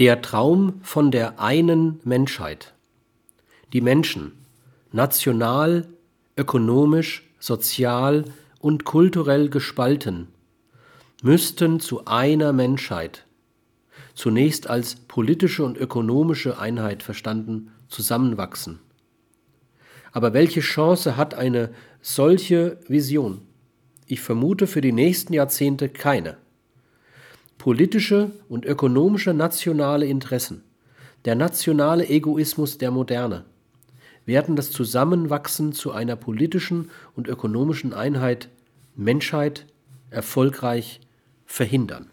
Der Traum von der einen Menschheit. Die Menschen, national, ökonomisch, sozial und kulturell gespalten, müssten zu einer Menschheit, zunächst als politische und ökonomische Einheit verstanden, zusammenwachsen. Aber welche Chance hat eine solche Vision? Ich vermute für die nächsten Jahrzehnte keine. Politische und ökonomische nationale Interessen, der nationale Egoismus der Moderne, werden das Zusammenwachsen zu einer politischen und ökonomischen Einheit Menschheit erfolgreich verhindern